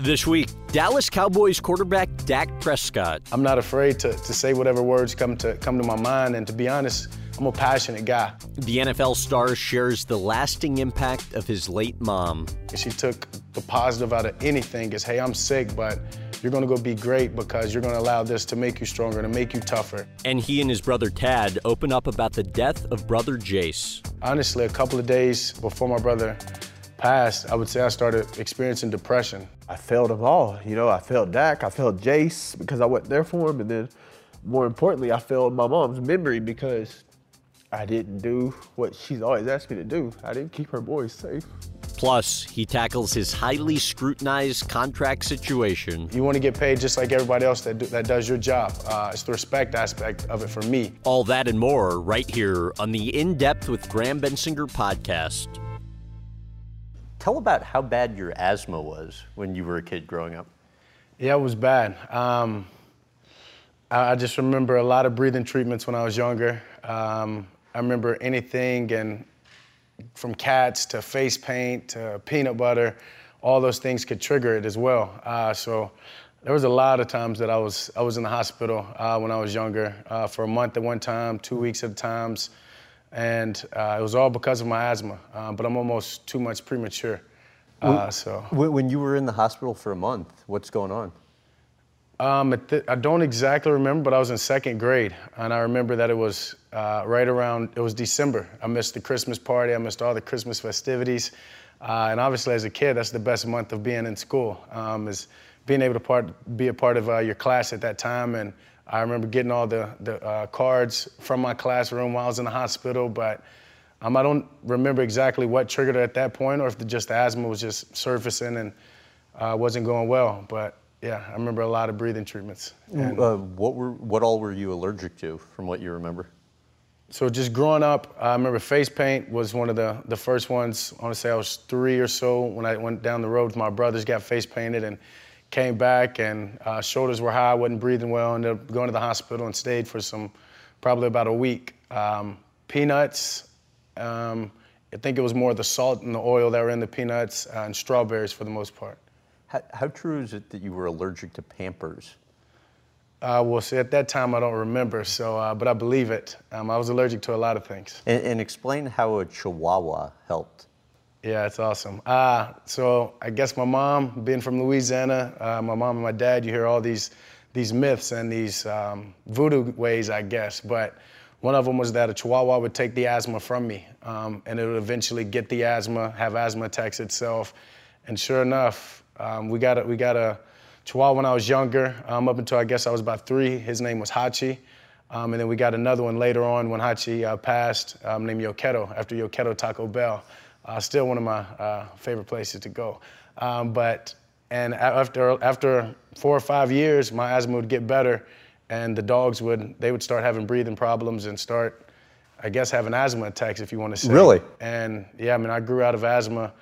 This week, Dallas Cowboys quarterback Dak Prescott. I'm not afraid to, to say whatever words come to come to my mind, and to be honest, I'm a passionate guy. The NFL star shares the lasting impact of his late mom. She took the positive out of anything is, hey, I'm sick, but you're gonna go be great because you're gonna allow this to make you stronger, to make you tougher. And he and his brother Tad open up about the death of brother Jace. Honestly, a couple of days before my brother passed, I would say I started experiencing depression. I failed them all. You know, I failed Dak, I failed Jace because I wasn't there for him, and then more importantly, I failed my mom's memory because I didn't do what she's always asked me to do. I didn't keep her boys safe. Plus, he tackles his highly scrutinized contract situation. You want to get paid just like everybody else that, do, that does your job. Uh, it's the respect aspect of it for me. All that and more right here on the In Depth with Graham Bensinger podcast. Tell about how bad your asthma was when you were a kid growing up. Yeah, it was bad. Um, I, just remember a lot of breathing treatments when I was younger. Um, I remember anything and from cats to face paint to peanut butter, all those things could trigger it as well. Uh, so there was a lot of times that I was I was in the hospital uh, when I was younger uh, for a month at one time, two weeks at times and uh, it was all because of my asthma. Uh, but I'm almost too much premature. Uh, so when you were in the hospital for a month, what's going on? Um, I don't exactly remember, but I was in second grade, and I remember that it was uh, right around. It was December. I missed the Christmas party. I missed all the Christmas festivities, uh, and obviously, as a kid, that's the best month of being in school. Um, is being able to part, be a part of uh, your class at that time and I remember getting all the, the uh, cards from my classroom while I was in the hospital, but um, I don't remember exactly what triggered it at that point or if the, just the asthma was just surfacing and uh, wasn't going well. But yeah, I remember a lot of breathing treatments. And, uh, what, were, what all were you allergic to from what you remember? So just growing up, I remember face paint was one of the, the first ones. I want to say I was three or so when I went down the road with my brothers, got face painted, and came back and uh, shoulders were high, wasn't breathing well, ended up going to the hospital and stayed for some, probably about a week. Um, peanuts, um, I think it was more the salt and the oil that were in the peanuts uh, and strawberries for the most part. How, how, true is it that you were allergic to Pampers? Uh, well, see, at that time I don't remember, so uh, but I believe it. Um, I was allergic to a lot of things. And, and explain how a Chihuahua helped. Yeah, it's awesome. Uh, so I guess my mom, being from Louisiana, uh, my mom and my dad, you hear all these these myths and these um, voodoo ways, I guess. But one of them was that a Chihuahua would take the asthma from me, um, and it would eventually get the asthma, have asthma attacks itself. And sure enough, um, we got a, we got a Chihuahua when I was younger, um, up until I guess I was about three. His name was Hachi. Um, and then we got another one later on when Hachi uh, passed, um, named Yo Quiero, after Yo Quiero Taco Bell. Uh, still one of my uh, favorite places to go. Um, but and after after four or five years, my asthma would get better, and the dogs would they would start having breathing problems and start, I guess, having asthma attacks, if you want to say. Really? And yeah, I mean, I grew out of asthma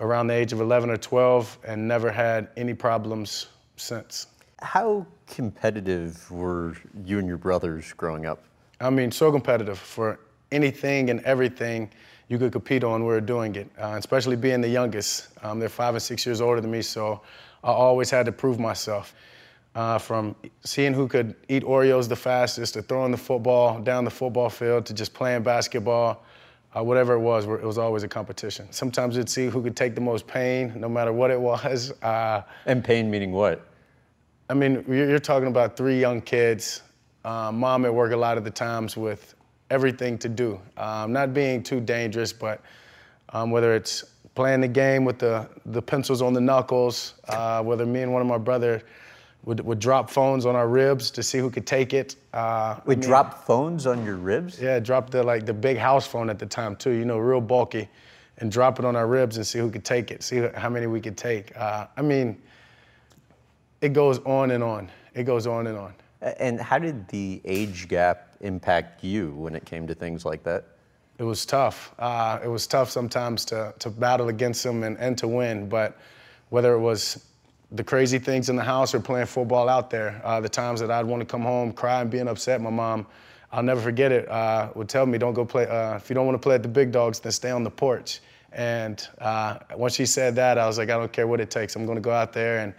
around the age of 11 or 12, and never had any problems since. How competitive were you and your brothers growing up? I mean, so competitive for anything and everything you could compete on, we were doing it, uh, especially being the youngest. Um, they're five and six years older than me, so I always had to prove myself. Uh, from seeing who could eat Oreos the fastest to throwing the football down the football field to just playing basketball, uh, whatever it was, it was always a competition. Sometimes you'd see who could take the most pain, no matter what it was. Uh, and pain meaning what? I mean, you're, talking about three young kids, uh, mom at work a lot of the times with everything to do. Um, not being too dangerous, but um, whether it's playing the game with the, the pencils on the knuckles, uh, whether me and one of my brother would, would drop phones on our ribs to see who could take it. Uh, we drop phones on your ribs? Yeah, drop the like the big house phone at the time too. You know, real bulky, and drop it on our ribs and see who could take it. See how many we could take. Uh, I mean, it goes on and on. It goes on and on. And how did the age gap impact you when it came to things like that? It was tough. Uh, it was tough sometimes to, to battle against them and, and to win. But whether it was the crazy things in the house or playing football out there, uh, the times that I'd want to come home, cry and being upset, my mom, I'll never forget it, uh, would tell me, don't go play, uh, if you don't want to play at the big dogs, then stay on the porch. And uh, once she said that, I was like, I don't care what it takes. I'm going to go out there and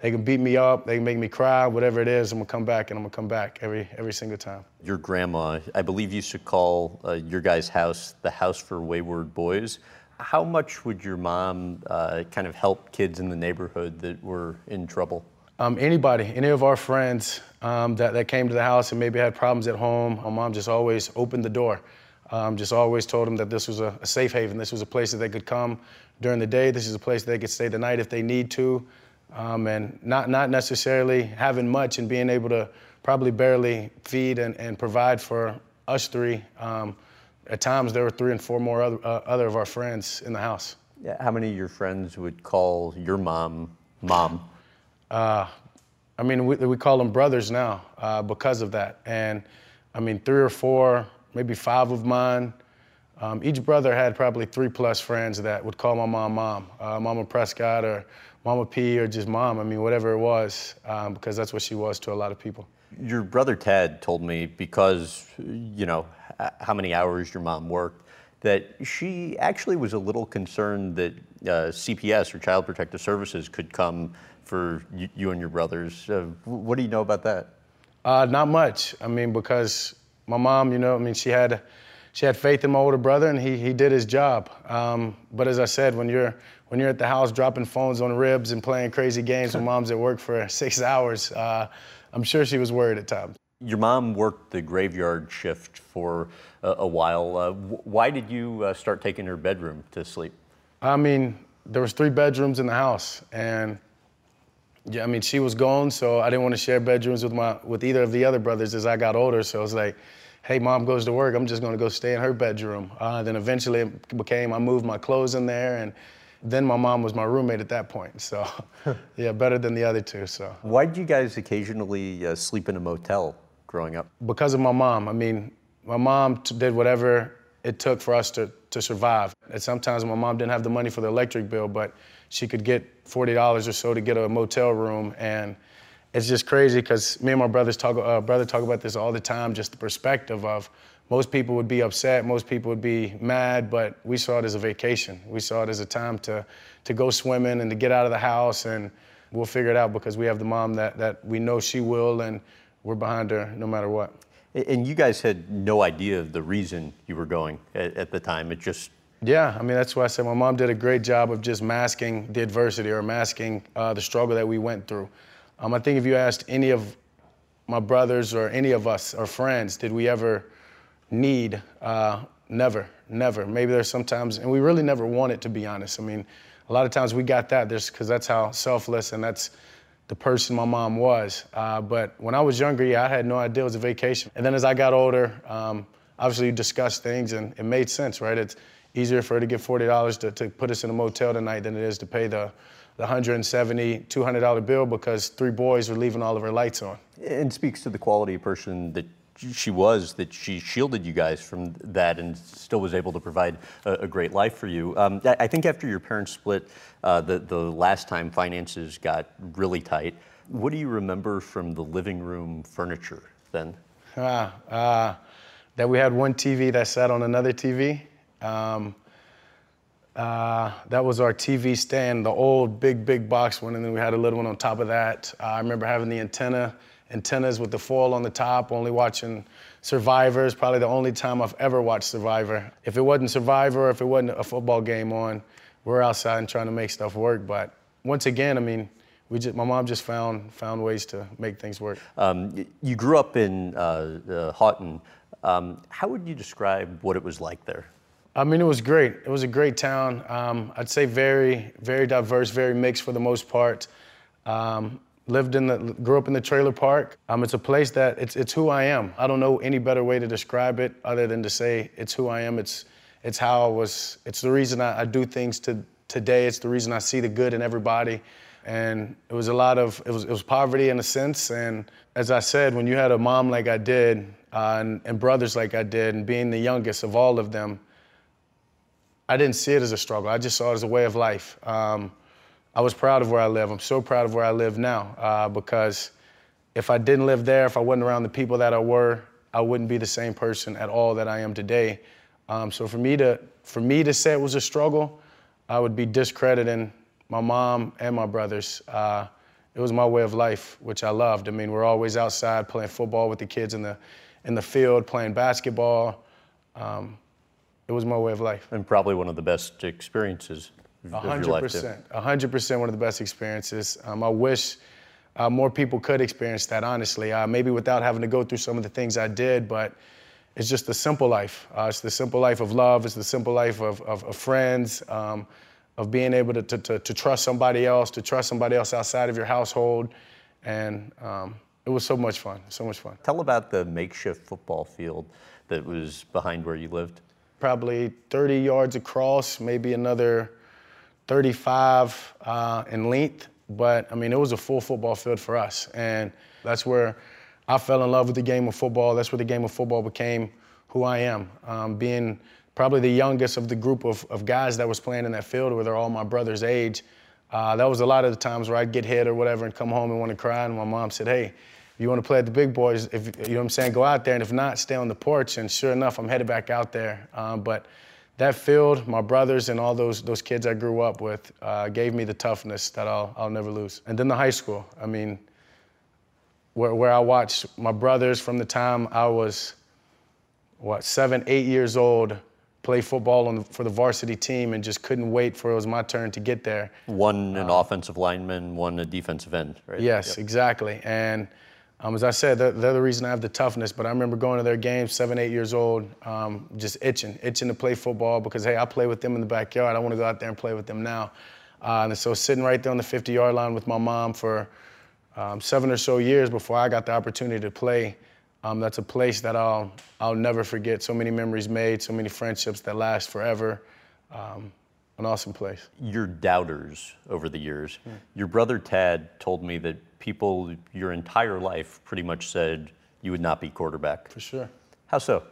they can beat me up, they can make me cry, whatever it is. I'm gonna come back and I'm gonna come back every every single time. Your grandma, I believe, used to call uh, your guys' house the house for wayward boys. How much would your mom uh, kind of help kids in the neighborhood that were in trouble? Um, anybody, any of our friends um, that, that came to the house and maybe had problems at home, my mom just always opened the door. Um, just always told them that this was a, a, safe haven. This was a place that they could come during the day. This is a place they could stay the night if they need to. Um, and not, not necessarily having much and being able to probably barely feed and, and provide for us three. Um, at times, there were three and four more other, uh, other of our friends in the house. Yeah, how many of your friends would call your mom, mom? Uh, I mean, we, we call them brothers now uh, because of that. And I mean, three or four maybe five of mine. Um, each brother had probably three plus friends that would call my mom mom, uh, Mama Prescott or Mama P or just mom. I mean, whatever it was, um, because that's what she was to a lot of people. Your brother Tad told me because, you know, how many hours your mom worked, that she actually was a little concerned that uh, CPS or Child Protective Services could come for you, you and your brothers. Uh, what do you know about that? Uh, not much. I mean, because my mom, you know, I mean, she had she had faith in my older brother, and he he did his job. Um, but as I said, when you're when you're at the house dropping phones on ribs and playing crazy games when mom's at work for six hours, uh, I'm sure she was worried at times. Your mom worked the graveyard shift for a, a while. Uh, why did you uh, start taking her bedroom to sleep? I mean, there was three bedrooms in the house, and yeah, I mean, she was gone, so I didn't want to share bedrooms with my with either of the other brothers as I got older. So it was like, hey, mom goes to work, I'm just going to go stay in her bedroom. Uh, then eventually it became I moved my clothes in there, and then my mom was my roommate at that point. So yeah, better than the other two. So why did you guys occasionally uh, sleep in a motel growing up? Because of my mom. I mean, my mom t- did whatever it took for us to to survive. And sometimes my mom didn't have the money for the electric bill, but she could get $40 or so to get a motel room. And it's just crazy because me and my brothers talk, uh, brother talk about this all the time, just the perspective of most people would be upset, most people would be mad, but we saw it as a vacation. We saw it as a time to, to go swimming and to get out of the house and we'll figure it out because we have the mom that, that we know she will and we're behind her no matter what. And you guys had no idea of the reason you were going at, at the time. It just yeah, I mean, that's why I said my mom did a great job of just masking the adversity or masking uh, the struggle that we went through. Um, I think if you asked any of my brothers or any of us or friends, did we ever need? Uh, never, never. Maybe there's sometimes, and we really never wanted to be honest. I mean, a lot of times we got that just because that's how selfless and that's the person my mom was. Uh, but when I was younger, yeah, I had no idea it was a vacation. And then as I got older, um, obviously you discuss things and it made sense, right? It's, easier for her to get $40 to, to put us in a motel tonight than it is to pay the, the $170, $200 bill because three boys were leaving all of her lights on. And speaks to the quality of person that she was, that she shielded you guys from that and still was able to provide a, a great life for you. Um, I think after your parents split, uh, the, the last time finances got really tight, what do you remember from the living room furniture then? Ah, uh, that we had one TV that sat on another TV um, uh, that was our TV stand, the old big, big box one, and then we had a little one on top of that. Uh, I remember having the antenna, antennas with the foil on the top, only watching Survivor is probably the only time I've ever watched Survivor. If it wasn't Survivor, if it wasn't a football game on, we're outside and trying to make stuff work. But once again, I mean, we just, my mom just found found ways to make things work. Um, you grew up in uh, uh, Haughton. Um, how would you describe what it was like there? I mean, it was great. It was a great town. Um, I'd say very, very diverse, very mixed for the most part. Um, lived in the, grew up in the trailer park. Um, it's a place that it's, it's who I am. I don't know any better way to describe it other than to say it's who I am. It's, it's how I was. It's the reason I, I do things to today. It's the reason I see the good in everybody. And it was a lot of, it was, it was poverty in a sense. And as I said, when you had a mom like I did uh, and, and brothers like I did, and being the youngest of all of them, I didn't see it as a struggle. I just saw it as a way of life. Um, I was proud of where I live. I'm so proud of where I live now uh, because if I didn't live there, if I wasn't around the people that I were, I wouldn't be the same person at all that I am today. Um, so for me to for me to say it was a struggle, I would be discrediting my mom and my brothers. Uh, it was my way of life, which I loved. I mean, we're always outside playing football with the kids in the in the field, playing basketball. Um, it was my way of life. And probably one of the best experiences hundred percent, hundred percent, one of the best experiences. Um, I wish uh, more people could experience that. Honestly, uh, maybe without having to go through some of the things I did, but it's just the simple life. Uh, it's the simple life of love. It's the simple life of, of, of friends, um, of being able to, to, to, to trust somebody else, to trust somebody else outside of your household, and um, it was so much fun. So much fun. Tell about the makeshift football field that was behind where you lived. probably 30 yards across, maybe another 35 uh, in length. But I mean, it was a full football field for us. And that's where I fell in love with the game of football. That's where the game of football became who I am. Um, being probably the youngest of the group of, of guys that was playing in that field, where they're all my brother's age. Uh, that was a lot of the times where I'd get hit or whatever and come home and want to cry. And my mom said, Hey, if you want to play at the big boys, if you know what I'm saying, go out there, and if not, stay on the porch. And sure enough, I'm headed back out there. Um, but that field, my brothers, and all those those kids I grew up with uh, gave me the toughness that I'll I'll never lose. And then the high school, I mean, where where I watched my brothers from the time I was what seven, eight years old play football on the, for the varsity team, and just couldn't wait for it was my turn to get there. One an offensive lineman, one a defensive end, right? Yes, exactly. And um, as I said, they're, they're the reason I have the toughness. But I remember going to their games, seven, eight years old, um, just itching, itching to play football because hey, I play with them in the backyard. I want to go out there and play with them now. Uh, and so sitting right there on the 50-yard line with my mom for um, seven or so years before I got the opportunity to play. Um, that's a place that I'll I'll never forget. So many memories made, so many friendships that last forever. An awesome place. Your doubters over the years. Your brother Tad told me that people your entire life pretty much said you would not be quarterback. For sure. How so?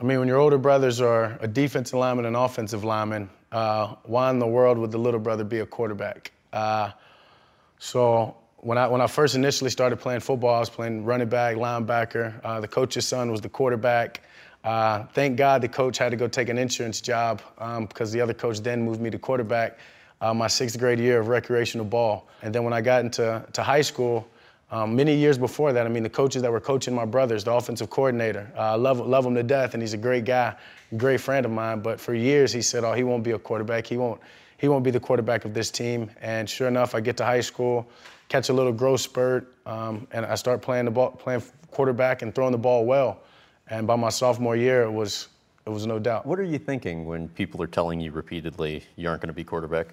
I mean, when your older brothers are a defensive lineman and offensive lineman, uh, why in the world would the little brother be a quarterback? Uh, so when I when I first initially started playing football, I was playing running back, linebacker. Uh, the coach's son was the quarterback. Uh, thank God the coach had to go take an insurance job um, because the other coach then moved me to quarterback uh, my sixth grade year of recreational ball. And then when I got into to high school, um, many years before that, I mean, the coaches that were coaching my brothers, the offensive coordinator, uh, I love, love him to death, and he's a great guy, great friend of mine. But for years, he said, "Oh, he won't be a quarterback. He won't, he won't be the quarterback of this team." And sure enough, I get to high school, catch a little growth spurt, um, and I start playing the ball, playing quarterback and throwing the ball well. And by my sophomore year, it was, it was no doubt. What are you thinking when people are telling you repeatedly you aren't going to be quarterback?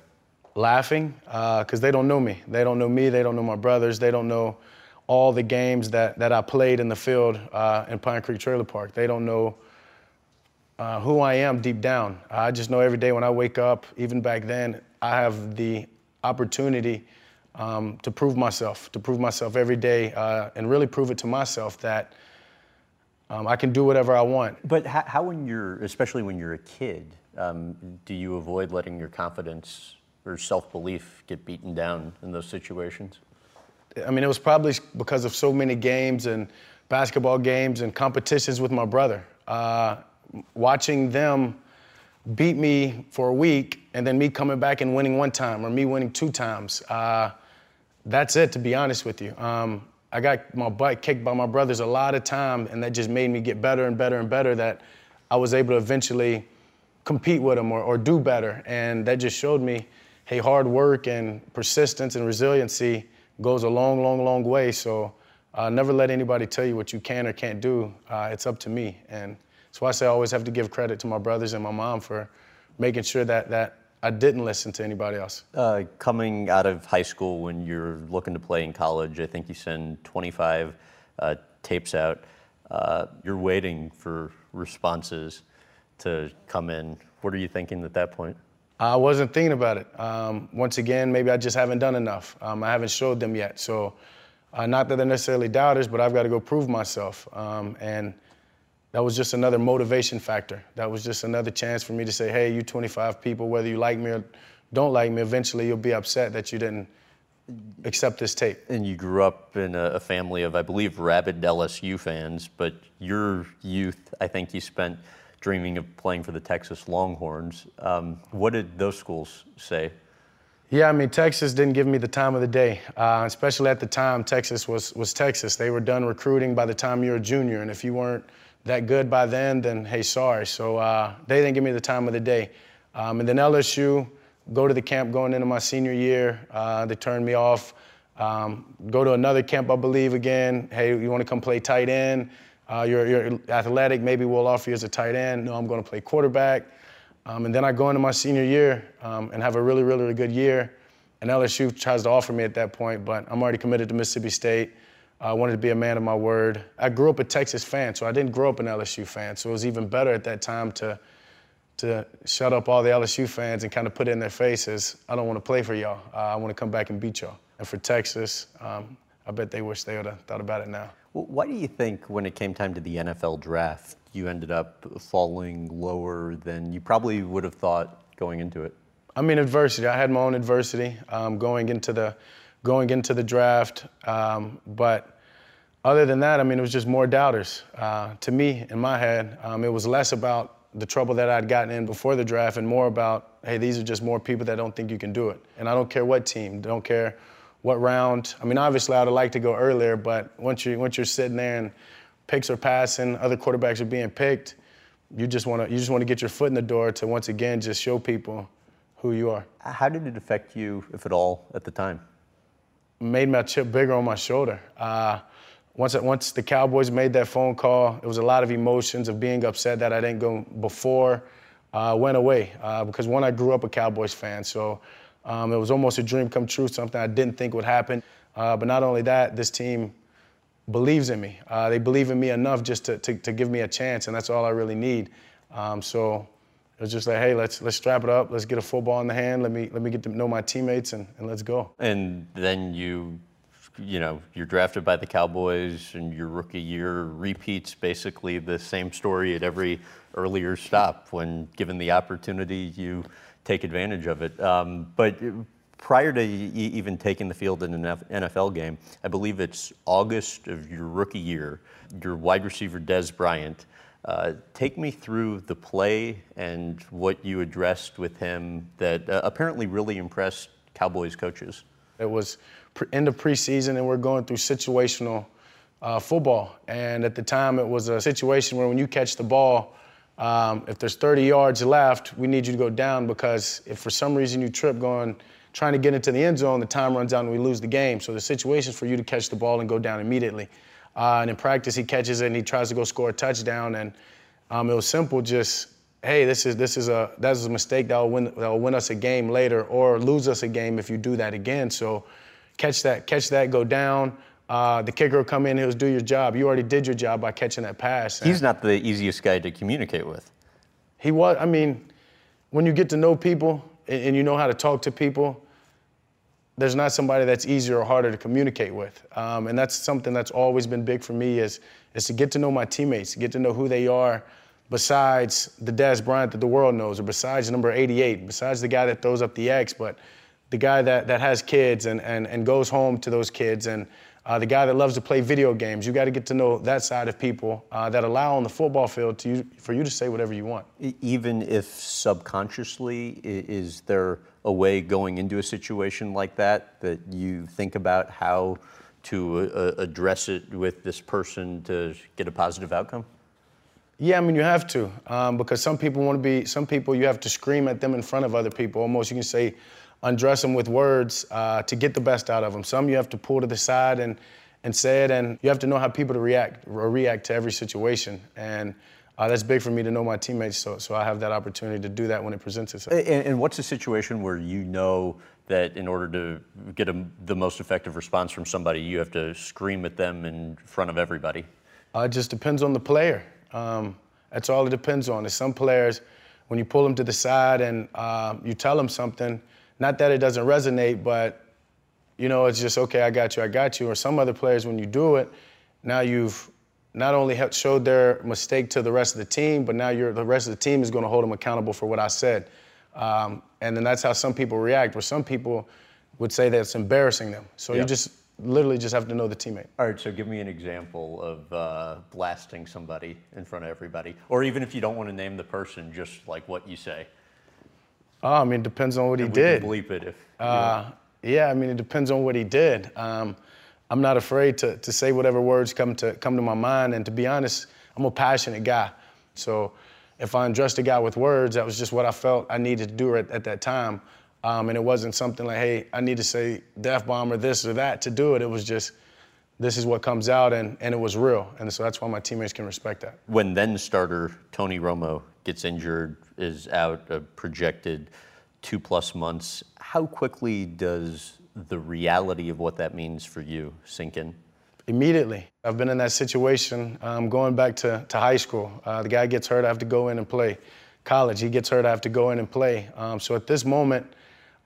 laughing because they don't know me. They don't know me. They don't know my brothers. They don't know all the games that, that I played in the field uh, in Pine Creek Trailer Park. They don't know uh, who I am deep down. I just know every day when I wake up, even back then, I have the opportunity um, to prove myself, to prove myself every day, uh, and really prove it to myself that um, I can do whatever I want. But how, how when you're, especially when you're a kid, um, do you avoid letting your confidence or self-belief get beaten down in those situations? I mean, it was probably because of so many games and basketball games and competitions with my brother. Uh, watching them beat me for a week and then me coming back and winning one time or me winning two times. Uh, that's it, to be honest with you. Um, I got my butt kicked by my brothers a lot of time, and that just made me get better and better and better. That I was able to eventually compete with them or, or do better, and that just showed me, hey, hard work and persistence and resiliency goes a long, long, long way. So uh, never let anybody tell you what you can or can't do. Uh, it's up to me, and that's why I say I always have to give credit to my brothers and my mom for making sure that that I didn't listen to anybody else. Uh, coming out of high school, when you're looking to play in college, I think you send 25 uh, tapes out. Uh, you're waiting for responses to come in. What are you thinking at that point? I wasn't thinking about it. Um, once again, maybe I just haven't done enough. Um, I haven't showed them yet. So, uh, not that they're necessarily doubters, but I've got to go prove myself. Um, and that was just another motivation factor. That was just another chance for me to say, hey, you 25 people, whether you like me or don't like me, eventually you'll be upset that you didn't accept this tape. And you grew up in a, family of, I believe, rabid LSU fans, but your youth, I think you spent dreaming of playing for the Texas Longhorns. Um, what did those schools say? Yeah, I mean, Texas didn't give me the time of the day, uh, especially at the time Texas was, was Texas. They were done recruiting by the time you were a junior, and if you weren't that good by then, then hey, sorry. So uh, they didn't give me the time of the day. Um, and then LSU, go to the camp going into my senior year, uh, they turned me off. Um, go to another camp, I believe, again. Hey, you want to come play tight end? Uh, you're, you're athletic, maybe we'll offer you as a tight end. No, I'm going to play quarterback. Um, and then I go into my senior year um, and have a really, really, really good year. And LSU tries to offer me at that point, but I'm already committed to Mississippi State. I wanted to be a man of my word. I grew up a Texas fan, so I didn't grow up an LSU fan. So it was even better at that time to, to shut up all the LSU fans and kind of put it in their faces. I don't want to play for y'all. Uh, I want to come back and beat y'all. And for Texas, um, I bet they wish they would have thought about it now. Well, why do you think when it came time to the NFL draft, you ended up falling lower than you probably would have thought going into it? I mean, adversity. I had my own adversity um, going into the going into the draft, um, but other than that, I mean, it was just more doubters. Uh, to me, in my head, um, it was less about the trouble that I'd gotten in before the draft and more about, hey, these are just more people that don't think you can do it. And I don't care what team, don't care what round. I mean, obviously, I'd have liked to go earlier, but once you once you're sitting there and picks are passing, other quarterbacks are being picked. You just want to you just want to get your foot in the door to once again just show people who you are. How did it affect you, if at all, at the time? Made my chip bigger on my shoulder. Uh, once once the Cowboys made that phone call, it was a lot of emotions of being upset that I didn't go before. Uh, went away uh, because one, I grew up a Cowboys fan, so um, it was almost a dream come true, something I didn't think would happen. Uh, but not only that, this team believes in me. Uh, they believe in me enough just to, to, to, give me a chance, and that's all I really need. Um, so it was just like, hey, let's let's strap it up. Let's get a football in the hand. Let me let me get to know my teammates, and, and let's go. And then you, you know, you're drafted by the Cowboys, and your rookie year repeats basically the same story at every earlier stop. When given the opportunity, you take advantage of it. Um, but prior to even taking the field in an NFL game, I believe it's August of your rookie year, your wide receiver, Dez Bryant. Uh, take me through the play and what you addressed with him that uh, apparently really impressed Cowboys coaches. It was pre- end of preseason, and we're going through situational uh, football. And at the time, it was a situation where when you catch the ball, um, if there's 30 yards left, we need you to go down because if for some reason you trip going trying to get into the end zone, the time runs out and we lose the game. So the situation is for you to catch the ball and go down immediately. Uh, and in practice, he catches it and he tries to go score a touchdown. And um, it was simple, just hey, this is this is a that is a mistake that will win that will win us a game later or lose us a game if you do that again. So catch that, catch that, go down. Uh, the kicker will come in, he'll do your job. You already did your job by catching that pass. He's not the easiest guy to communicate with. He was. I mean, when you get to know people and, and you know how to talk to people, there's not somebody that's easier or harder to communicate with. Um, and that's something that's always been big for me is, is to get to know my teammates, get to know who they are besides the Dez Bryant that the world knows, or besides number 88, besides the guy that throws up the X, but the guy that, that has kids and, and, and goes home to those kids and uh, the guy that loves to play video games. You got to get to know that side of people uh, that allow on the football field to you, for you to say whatever you want. Even if subconsciously, is there a way going into a situation like that that you think about how to uh, address it with this person to get a positive outcome? Yeah, I mean you have to um, because some people want to be. Some people you have to scream at them in front of other people. Almost you can say, undress them with words uh, to get the best out of them. Some you have to pull to the side and, and say it, and you have to know how people to react or react to every situation. And uh, that's big for me to know my teammates, so, so I have that opportunity to do that when it presents itself. And, and what's a situation where you know that in order to get a, the most effective response from somebody, you have to scream at them in front of everybody? Uh, it just depends on the player. Um, that's all it depends on. Is some players, when you pull them to the side and uh, you tell them something, not that it doesn't resonate, but you know, it's just okay. I got you. I got you. Or some other players, when you do it, now you've not only showed their mistake to the rest of the team, but now you're, the rest of the team is going to hold them accountable for what I said. Um, and then that's how some people react. Where some people would say that it's embarrassing them. So you just literally just have to know the teammate. All right, so give me an example of uh, blasting somebody in front of everybody, or even if you don't want to name the person, just like what you say. Oh, I mean, it depends on what he we did. Can bleep it if. Uh, yeah, I mean, it depends on what he did. Um, I'm not afraid to, to say whatever words come to come to my mind, and to be honest, I'm a passionate guy. So if I undressed a guy with words, that was just what I felt I needed to do at, at that time. Um, and it wasn't something like, hey, I need to say death bomb or this or that to do it. It was just, this is what comes out, and, and it was real. And so that's why my teammates can respect that. When then starter Tony Romo gets injured, is out a projected two plus months, how quickly does the reality of what that means for you sink in? Immediately. I've been in that situation um, going back to, to high school. Uh, the guy gets hurt, I have to go in and play. College, he gets hurt, I have to go in and play. Um, so at this moment,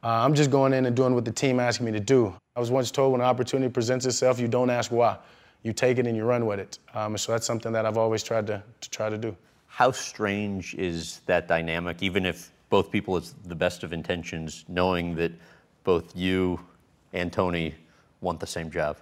uh, I'm just going in and doing what the team asked me to do. I was once told when an opportunity presents itself, you don't ask why. You take it and you run with it. Um, so that's something that I've always tried to, to try to do. How strange is that dynamic, even if both people it's the best of intentions, knowing that both you and Tony want the same job?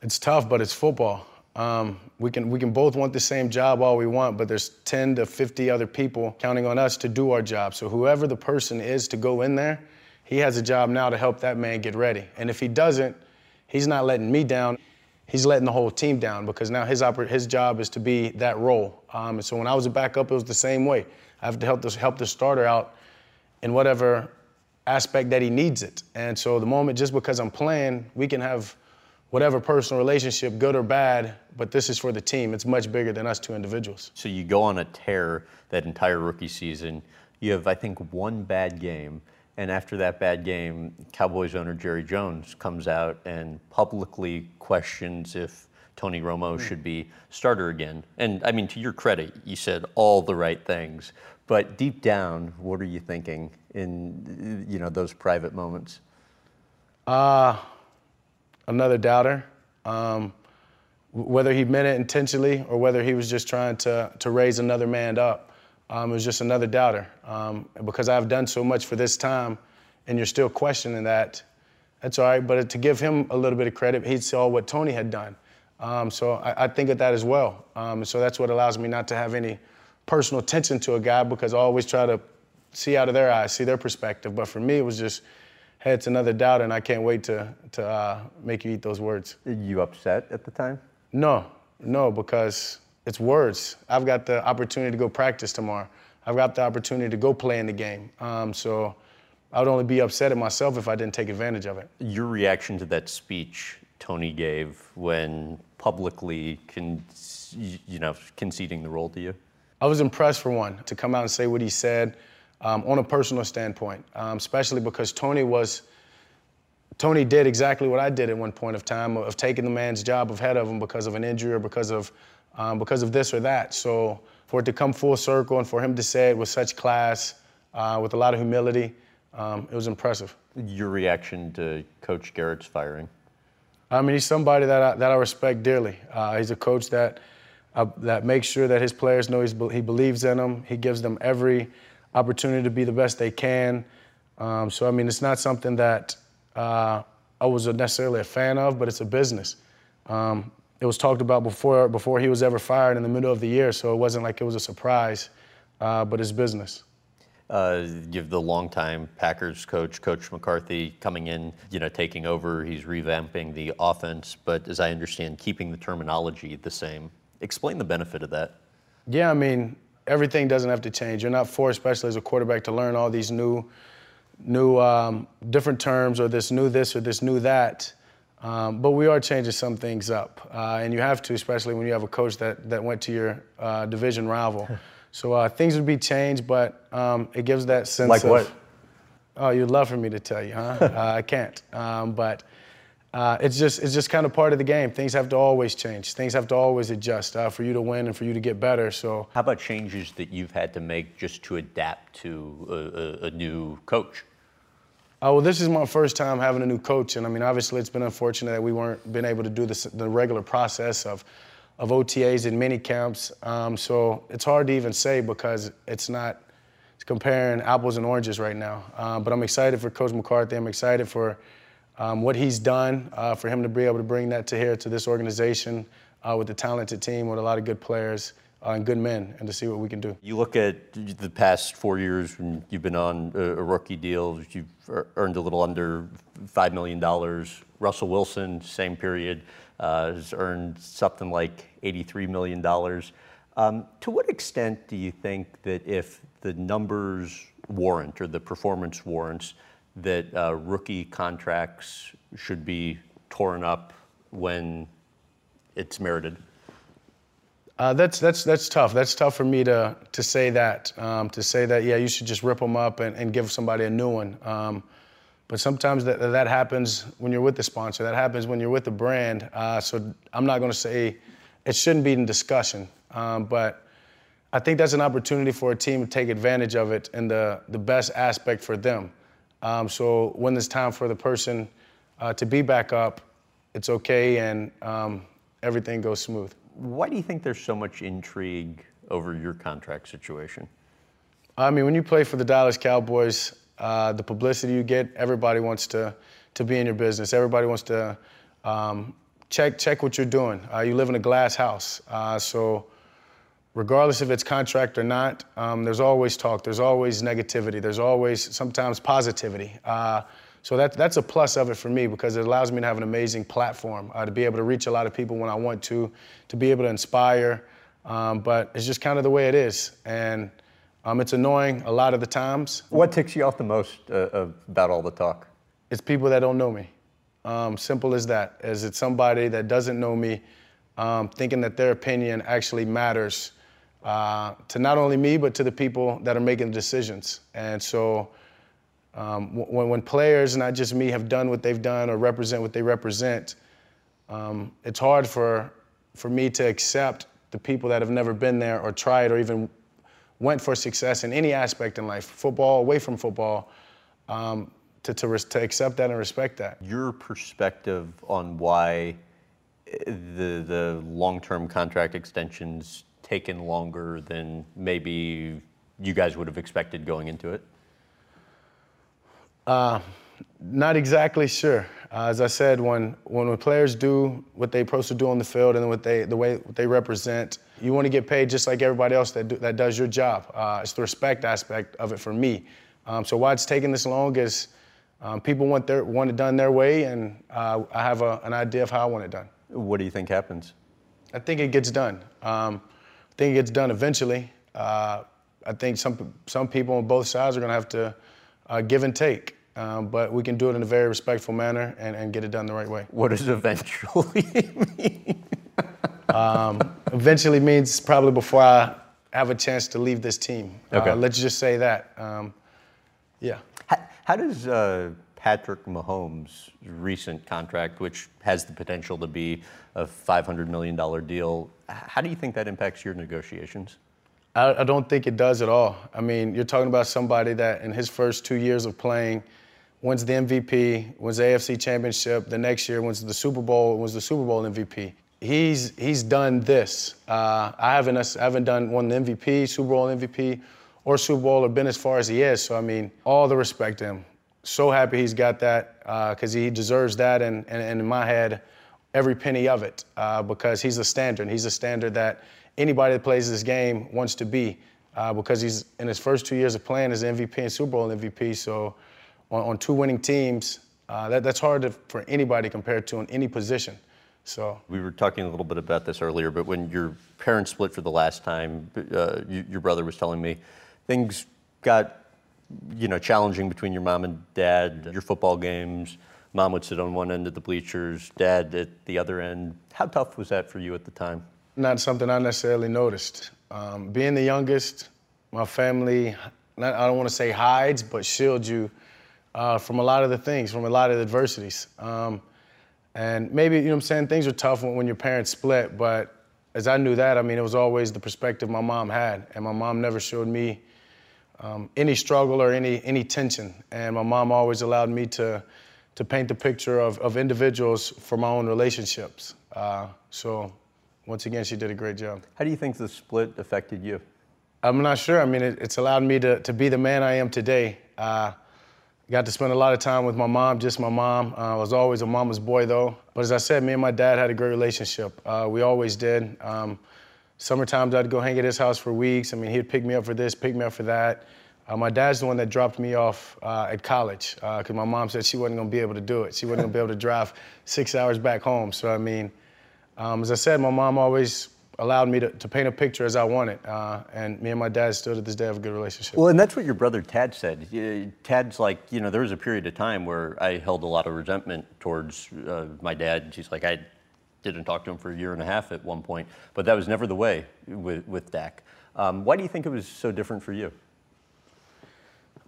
It's tough, but it's football. Um, we can we can both want the same job all we want, but there's 10 to 50 other people counting on us to do our job. So whoever the person is to go in there, he has a job now to help that man get ready. And if he doesn't, he's not letting me down. He's letting the whole team down because now his oper- his job is to be that role. Um, and so when I was a backup, it was the same way. I have to help help the starter out in whatever aspect that he needs it. And so the moment, just because I'm playing, we can have whatever personal relationship, good or bad, but this is for the team. It's much bigger than us two individuals. So you go on a tear that entire rookie season. You have, I think, one bad game. And after that bad game, Cowboys owner Jerry Jones comes out and publicly questions if Tony Romo should be starter again. And I mean, to your credit, you said all the right things. But deep down, what are you thinking in you know those private moments? Uh, another doubter. Um, whether he meant it intentionally or whether he was just trying to, to raise another man up, um, it was just another doubter. Um, because I've done so much for this time and you're still questioning that, that's all right. But to give him a little bit of credit, he saw what Tony had done. Um, so I, I, think of that as well. Um, so that's what allows me not to have any personal attention to a guy because I always try to see out of their eyes, see their perspective. But for me, it was just, hey, it's another doubt, and I can't wait to, to uh, make you eat those words. Are you upset at the time? No, no, because it's words. I've got the opportunity to go practice tomorrow. I've got the opportunity to go play in the game. Um, so I would only be upset at myself if I didn't take advantage of it. Your reaction to that speech Tony gave when publicly, con- you know, conceding the role to you? I was impressed for one to come out and say what he said um, on a personal standpoint, um, especially because Tony was Tony did exactly what I did at one point of time of taking the man's job ahead of him because of an injury or because of um, because of this or that. So for it to come full circle and for him to say it with such class, uh, with a lot of humility, um, it was impressive. Your reaction to Coach Garrett's firing? I mean, he's somebody that I, that I respect dearly. Uh, he's a coach that uh, that makes sure that his players know he believes in them. He gives them every opportunity to be the best they can. Um, so I mean, it's not something that uh, I was necessarily a fan of, but it's a business. Um, it was talked about before before he was ever fired in the middle of the year, so it wasn't like it was a surprise, uh, but it's business. Uh, you have the longtime Packers coach, Coach McCarthy, coming in, you know, taking over. He's revamping the offense, but as I understand, keeping the terminology the same. Explain the benefit of that. Yeah, I mean, everything doesn't have to change. You're not forced, especially as a quarterback, to learn all these new new um, different terms or this new this or this new that. Um, but we are changing some things up, uh, and you have to, especially when you have a coach that that went to your uh, division rival. so uh, things would be changed, but um, it gives that sense like of. Like what? Oh, you'd love for me to tell you, huh? Uh, I can't. Um, but uh, it's just it's just kind of part of the game. Things have to always change. Things have to always adjust uh, for you to win and for you to get better. So, how about changes that you've had to make just to adapt to a, a, a new coach? Uh, well, this is my first time having a new coach, and I mean, obviously, it's been unfortunate that we weren't been able to do this, the regular process of of OTAs and mini camps. Um, so it's hard to even say because it's not it's comparing apples and oranges right now. Uh, but I'm excited for Coach McCarthy. I'm excited for um, what he's done uh, for him to be able to bring that to here to this organization uh, with a talented team with a lot of good players and good men, and to see what we can do. You look at the past four years when you've been on a, a rookie deal, you've earned a little under $5 million. Russell Wilson, same period, uh, has earned something like $83 million. Um, to what extent do you think that if the numbers warrant or the performance warrants, that uh, rookie contracts should be torn up when it's merited? Uh, that's that's that's tough. That's tough for me to to say that. Um, to say that, yeah, you should just rip them up and, and give somebody a new one. Um, but sometimes that that happens when you're with the sponsor. That happens when you're with the brand. Uh, so I'm not going to say it shouldn't be in discussion. Um, but I think that's an opportunity for a team to take advantage of it and the the best aspect for them. Um, so when it's time for the person uh, to be back up, it's okay and um, everything goes smooth. Why do you think there's so much intrigue over your contract situation? I mean, when you play for the Dallas Cowboys, uh, the publicity you get, everybody wants to to be in your business. Everybody wants to um, check check what you're doing. Uh, you live in a glass house, uh, so regardless if it's contract or not, um, there's always talk. There's always negativity. There's always sometimes positivity. So that, that's a plus of it for me because it allows me to have an amazing platform uh, to be able to reach a lot of people when I want to, to be able to inspire. Um, but it's just kind of the way it is. And um, it's annoying a lot of the times. What ticks you off the most uh, about all the talk? It's people that don't know me. Um, simple as that. As it's somebody that doesn't know me, um, thinking that their opinion actually matters uh, to not only me, but to the people that are making the decisions. And so um, when, when players, not just me, have done what they've done or represent what they represent, um, it's hard for, for me to accept the people that have never been there or tried or even went for success in any aspect in life, football, away from football, um, to, to, to accept that and respect that. Your perspective on why eh, the, the long-term contract extensions taken longer than maybe you guys would have expected going into it? Uh, not exactly sure. Uh, as I said, when, when players do what they're supposed to do on the field and what they, the way what they represent, you want to get paid just like everybody else that, do, that does your job. Uh, it's the respect aspect of it for me. Um, so why it's taking this long is um, people want, their, want it done their way, and uh, I have a, an idea of how I want it done. What do you think happens? I think it gets done. Um, I think it gets done eventually. Uh, I think some, some people on both sides are going to have to uh, give and take. Um, but we can do it in a very respectful manner and, and get it done the right way. What does eventually mean? um, eventually means probably before I have a chance to leave this team. Uh, okay. Uh, let's just say that. Um, yeah. How, how does uh, Patrick Mahomes' recent contract, which has the potential to be a $500 million deal, how do you think that impacts your negotiations? I, I don't think it does at all. I mean, you're talking about somebody that in his first two years of playing – wins the MVP, wins the AFC Championship. The next year wins the Super Bowl, wins the Super Bowl MVP. He's he's done this. Uh, I haven't I haven't done won the MVP, Super Bowl MVP, or Super Bowl or been as far as he is. So I mean, all the respect to him. So happy he's got that because uh, he deserves that, and, and, and, in my head, every penny of it uh, because he's a standard. He's a standard that anybody that plays this game wants to be uh, because he's in his first two years of playing as MVP and Super Bowl MVP. So on, on two winning teams, uh, that, that's hard to, for anybody compared to in any position. So we were talking a little bit about this earlier, but when your parents split for the last time, uh, you, your brother was telling me things got you know challenging between your mom and dad. Your football games, mom would sit on one end of the bleachers, dad at the other end. How tough was that for you at the time? Not something I necessarily noticed. Um, being the youngest, my family, not, I don't want to say hides, but shields you uh, from a lot of the things, from a lot of the adversities. Um, and maybe, you know what I'm saying, things are tough when, when your parents split, but as I knew that, I mean, it was always the perspective my mom had. And my mom never showed me um, any struggle or any, any tension. And my mom always allowed me to, to paint the picture of, of individuals for my own relationships. Uh, so, once again, she did a great job. How do you think the split affected you? I'm not sure. I mean, it, it's allowed me to, to be the man I am today. Uh, Got to spend a lot of time with my mom, just my mom. Uh, I was always a mama's boy though. But as I said, me and my dad had a great relationship. Uh, we always did. Um, summertimes I'd go hang at his house for weeks. I mean, he'd pick me up for this, pick me up for that. Uh, my dad's the one that dropped me off uh, at college because my mom said she wasn't gonna be able to do it. She wasn't gonna be able to drive six hours back home. So I mean, um, as I said, my mom always allowed me to, to paint a picture as I wanted. Uh, and me and my dad still to this day have a good relationship. Well, and that's what your brother Tad said. Uh, Tad's like, you know, there was a period of time where I held a lot of resentment towards uh, my dad. She's like, I didn't talk to him for a year and a half at one point, but that was never the way with, with Dak. Um, why do you think it was so different for you?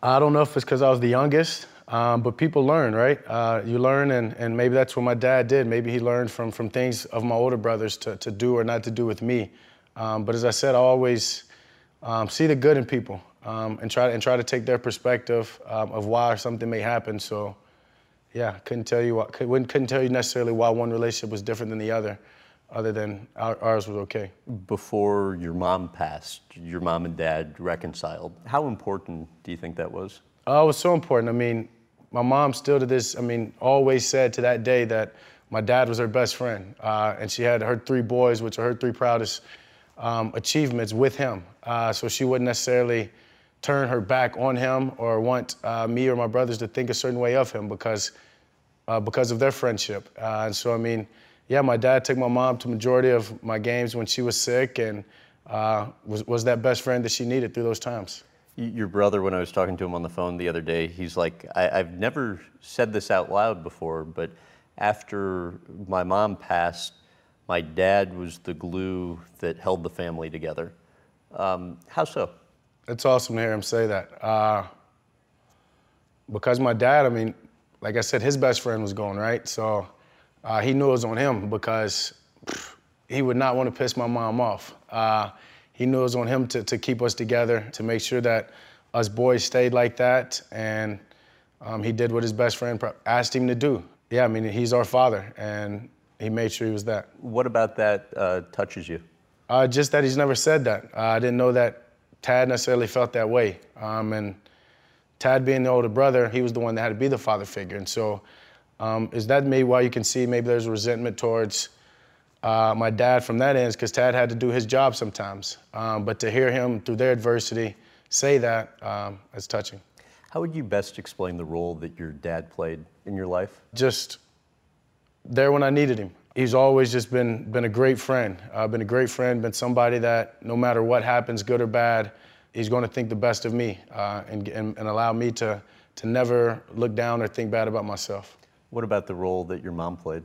I don't know if it's because I was the youngest. Um, but people learn, right? Uh, you learn, and, and maybe that's what my dad did. Maybe he learned from, from things of my older brothers to, to do or not to do with me. Um, but as I said, I always um, see the good in people um, and try and try to take their perspective um, of why something may happen. So, yeah, couldn't tell you what, couldn't, couldn't tell you necessarily why one relationship was different than the other, other than ours was okay. Before your mom passed, your mom and dad reconciled. How important do you think that was? Oh, it was so important. I mean, my mom still to this, I mean, always said to that day that my dad was her best friend. Uh, and she had her three boys, which are her three proudest um, achievements with him. Uh, so she wouldn't necessarily turn her back on him or want uh, me or my brothers to think a certain way of him because, uh, because of their friendship. Uh, and so, I mean, yeah, my dad took my mom to majority of my games when she was sick and uh, was, was that best friend that she needed through those times. Your brother, when I was talking to him on the phone the other day, he's like, I, have never said this out loud before, but after my mom passed, my dad was the glue that held the family together. Um, how so? It's awesome to hear him say that. Uh, because my dad, I mean, like I said, his best friend was gone, right? So uh, he knew it was on him because pff, he would not want to piss my mom off. Uh, he knew it was on him to, to keep us together, to make sure that us boys stayed like that. And um, he did what his best friend asked him to do. Yeah, I mean, he's our father, and he made sure he was that. What about that uh, touches you? Uh, just that he's never said that. Uh, I didn't know that Tad necessarily felt that way. Um, and Tad being the older brother, he was the one that had to be the father figure. And so, um, is that maybe why you can see maybe there's resentment towards uh, my dad from that end because Tad had to do his job sometimes. Um, but to hear him through their adversity say that, um, is touching. How would you best explain the role that your dad played in your life? Just there when I needed him. He's always just been, been a great friend, uh, been a great friend, been somebody that no matter what happens, good or bad, he's going to think the best of me uh, and, and, and allow me to, to never look down or think bad about myself. What about the role that your mom played?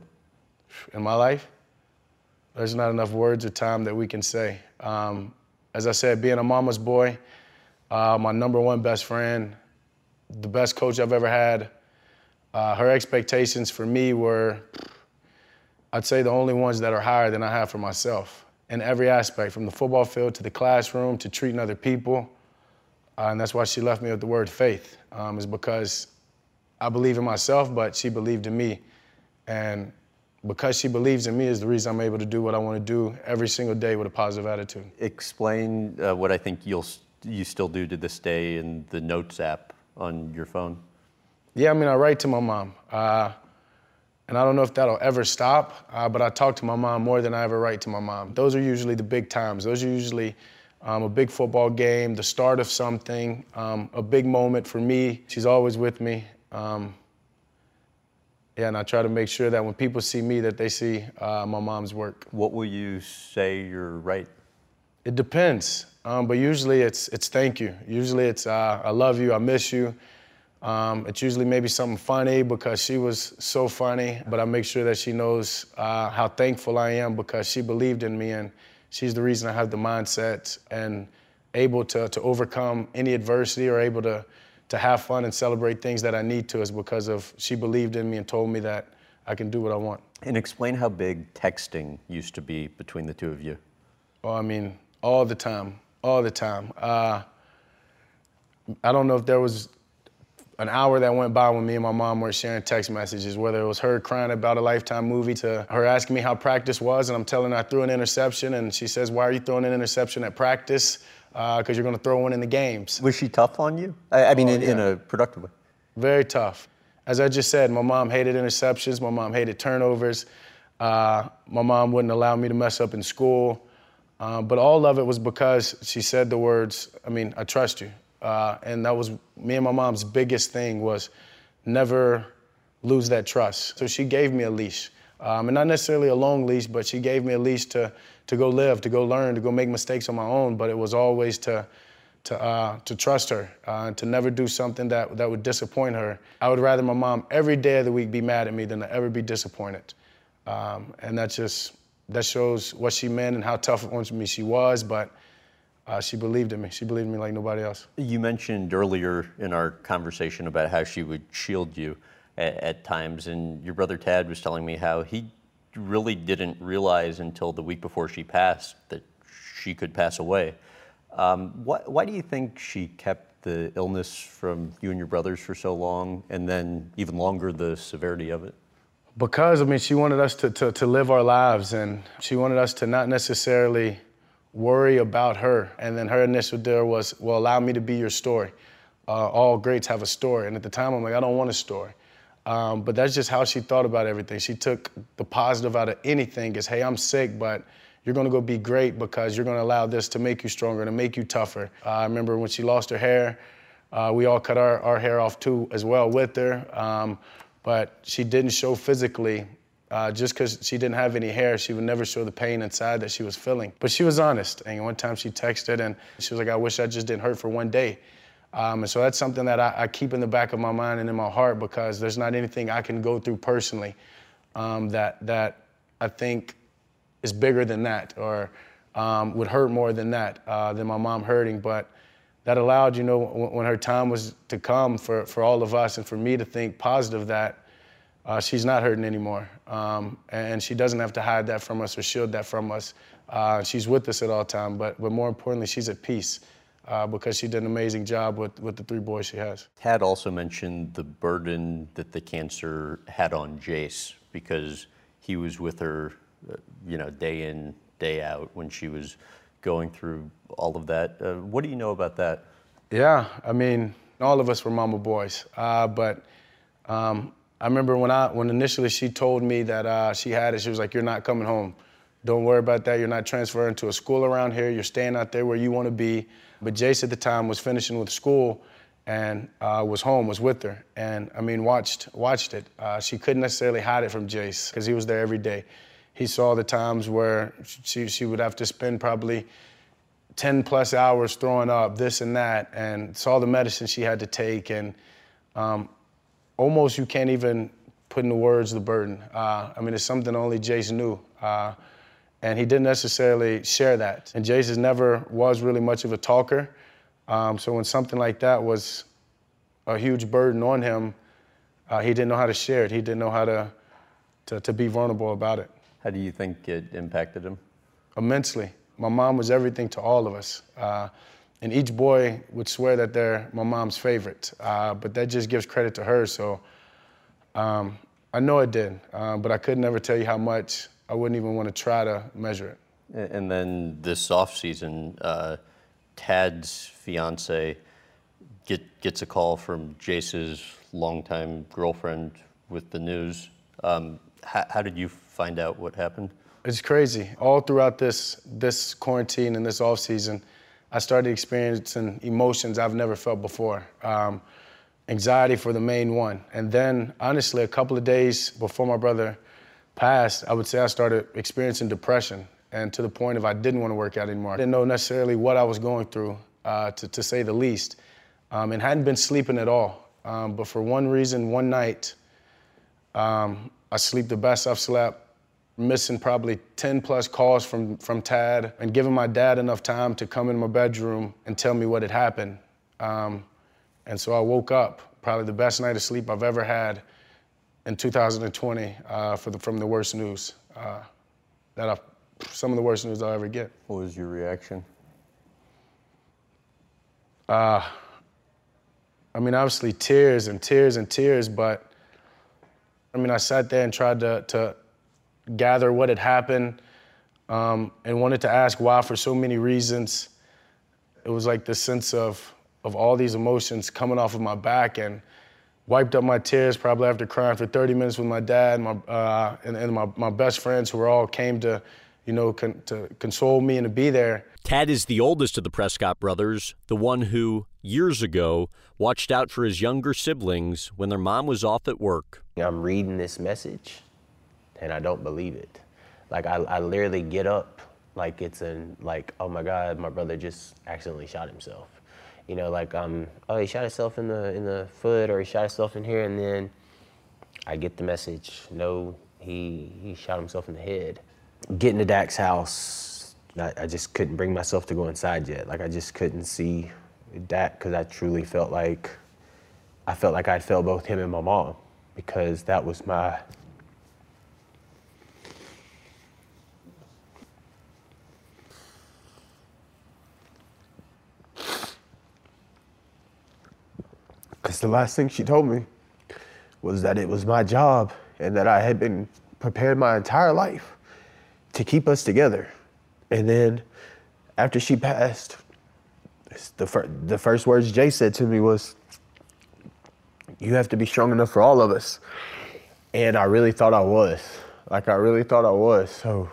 In my life? There's not enough words or time that we can say. Um, as I said, being a mama's boy, uh, my number one best friend, the best coach I've ever had, uh, her expectations for me were, I'd say, the only ones that are higher than I have for myself in every aspect, from the football field to the classroom to treating other people. Uh, and that's why she left me with the word faith, um, is because I believe in myself, but she believed in me. And because she believes in me is the reason I'm able to do what I want to do every single day with a positive attitude. Explain uh, what I think you'll you still do to this day in the Notes app on your phone. Yeah, I mean, I write to my mom, uh, and I don't know if that'll ever stop. Uh, but I talk to my mom more than I ever write to my mom. Those are usually the big times. Those are usually um, a big football game, the start of something, um, a big moment for me. She's always with me. Um, yeah, and I try to make sure that when people see me, that they see uh, my mom's work. What will you say you're right? It depends, um, but usually it's it's thank you. Usually it's uh, I love you, I miss you. Um, it's usually maybe something funny because she was so funny, but I make sure that she knows uh, how thankful I am because she believed in me and she's the reason I have the mindset and able to to overcome any adversity or able to to have fun and celebrate things that I need to is because of she believed in me and told me that I can do what I want. And explain how big texting used to be between the two of you. Oh, I mean, all the time, all the time. Uh, I don't know if there was an hour that went by when me and my mom were sharing text messages, whether it was her crying about a Lifetime movie to her asking me how practice was, and I'm telling her I threw an interception, and she says, Why are you throwing an interception at practice? Because uh, you're going to throw one in the games. Was she tough on you? I, I mean, oh, in, yeah. in, a productive way. very tough. As I just said, my mom hated interceptions. My mom hated turnovers. Uh, my mom wouldn't allow me to mess up in school. Uh, but all of it was because she said the words, I mean, I trust you. Uh, and that was me and my mom's biggest thing was never lose that trust. So she gave me a leash. Um, and not necessarily a long leash, but she gave me a leash to, to go live, to go learn, to go make mistakes on my own. But it was always to, to, uh, to trust her, uh, to never do something that, that would disappoint her. I would rather my mom every day of the week be mad at me than to ever be disappointed. Um, and that just, that shows what she meant and how tough on me she was, but uh, she believed in me. She believed in me like nobody else. You mentioned earlier in our conversation about how she would shield you at, at times, and your brother Tad was telling me how he really didn't realize until the week before she passed that she could pass away. Um, why, why do you think she kept the illness from you and your brothers for so long, and then even longer the severity of it? Because, I mean, she wanted us to, to, to live our lives, and she wanted us to not necessarily worry about her. And then her initial deal was, well, allow me to be your story. Uh, all greats have a story. And at the time, I'm like, I don't want a story. Um, but that's just how she thought about everything. She took the positive out of anything is, hey, I'm sick, but you're gonna go be great because you're gonna allow this to make you stronger, to make you tougher. Uh, I remember when she lost her hair, uh, we all cut our, our hair off too as well with her. Um, but she didn't show physically. Uh, just because she didn't have any hair, she would never show the pain inside that she was feeling. But she was honest. And one time she texted and she was like, I wish I just didn't hurt for one day. Um, and so that's something that I, I, keep in the back of my mind and in my heart because there's not anything I can go through personally um, that, that I think is bigger than that or um, would hurt more than that, uh, than my mom hurting. But that allowed, you know, when, when, her time was to come for, for all of us and for me to think positive that uh, she's not hurting anymore. Um, and she doesn't have to hide that from us or shield that from us. Uh, she's with us at all time, but, but more importantly, she's at peace. Uh, because she did an amazing job with, with the three boys she has. Tad also mentioned the burden that the cancer had on Jace because he was with her, uh, you know, day in, day out when she was going through all of that. Uh, what do you know about that? Yeah, I mean, all of us were mama boys, uh, but um, I remember when I when initially she told me that uh, she had it, she was like, "You're not coming home. Don't worry about that. You're not transferring to a school around here. You're staying out there where you want to be." But Jace at the time was finishing with school and uh, was home, was with her, and I mean watched watched it. Uh, she couldn't necessarily hide it from Jace because he was there every day. He saw the times where she she would have to spend probably 10 plus hours throwing up this and that, and saw the medicine she had to take, and um, almost you can't even put into words the burden. Uh, I mean, it's something only Jace knew. Uh, and he didn't necessarily share that. And Jason never was really much of a talker. Um, so when something like that was a huge burden on him, uh, he didn't know how to share it. He didn't know how to, to, to be vulnerable about it. How do you think it impacted him? Immensely. My mom was everything to all of us. Uh, and each boy would swear that they're my mom's favorite, uh, but that just gives credit to her. So um, I know it did, uh, but I could never tell you how much I wouldn't even want to try to measure it. And then this off season, uh, Tad's fiance get, gets a call from Jace's longtime girlfriend with the news. Um, how, how did you find out what happened? It's crazy. All throughout this this quarantine and this off season, I started experiencing emotions I've never felt before. Um, anxiety for the main one, and then honestly, a couple of days before my brother passed, I would say I started experiencing depression and to the point of I didn't want to work out anymore. I didn't know necessarily what I was going through, uh, to, to say the least, um, and hadn't been sleeping at all. Um, but for one reason, one night, um, I sleep the best I've slept, missing probably 10 plus calls from, from Tad and giving my dad enough time to come in my bedroom and tell me what had happened. Um, and so I woke up, probably the best night of sleep I've ever had in 2020 uh, for the, from the worst news uh, that I, some of the worst news I'll ever get. What was your reaction? Uh, I mean, obviously tears and tears and tears, but I mean, I sat there and tried to, to gather what had happened um, and wanted to ask why for so many reasons. It was like the sense of, of all these emotions coming off of my back and wiped up my tears probably after crying for 30 minutes with my dad my, uh, and, and my, my best friends who were all came to, you know, con- to console me and to be there. Tad is the oldest of the Prescott brothers, the one who, years ago, watched out for his younger siblings when their mom was off at work. I'm reading this message and I don't believe it. Like I, I literally get up like it's in like, oh my God, my brother just accidentally shot himself. You know, like um, oh he shot himself in the in the foot or he shot himself in here and then I get the message, no, he he shot himself in the head. Getting to Dak's house, I, I just couldn't bring myself to go inside yet. Like I just couldn't see Dak because I truly felt like I felt like I'd failed both him and my mom because that was my Because the last thing she told me was that it was my job and that I had been prepared my entire life to keep us together. And then after she passed, the, fir- the first words Jay said to me was, You have to be strong enough for all of us. And I really thought I was. Like, I really thought I was. So,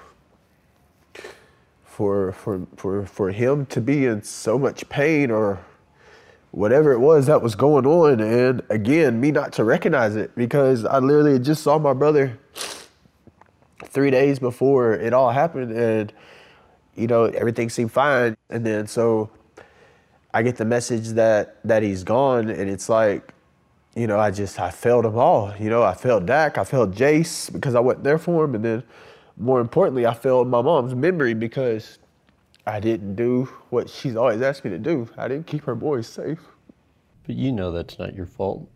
for, for, for, for him to be in so much pain or whatever it was that was going on. And again, me not to recognize it because I literally just saw my brother three days before it all happened. And, you know, everything seemed fine. And then so I get the message that that he's gone. And it's like, you know, I just, I failed them all. You know, I failed Dak, I failed Jace because I wasn't there for him. And then more importantly, I failed my mom's memory because I didn't do what she's always asked me to do. I didn't keep her boys safe. But you know that's not your fault.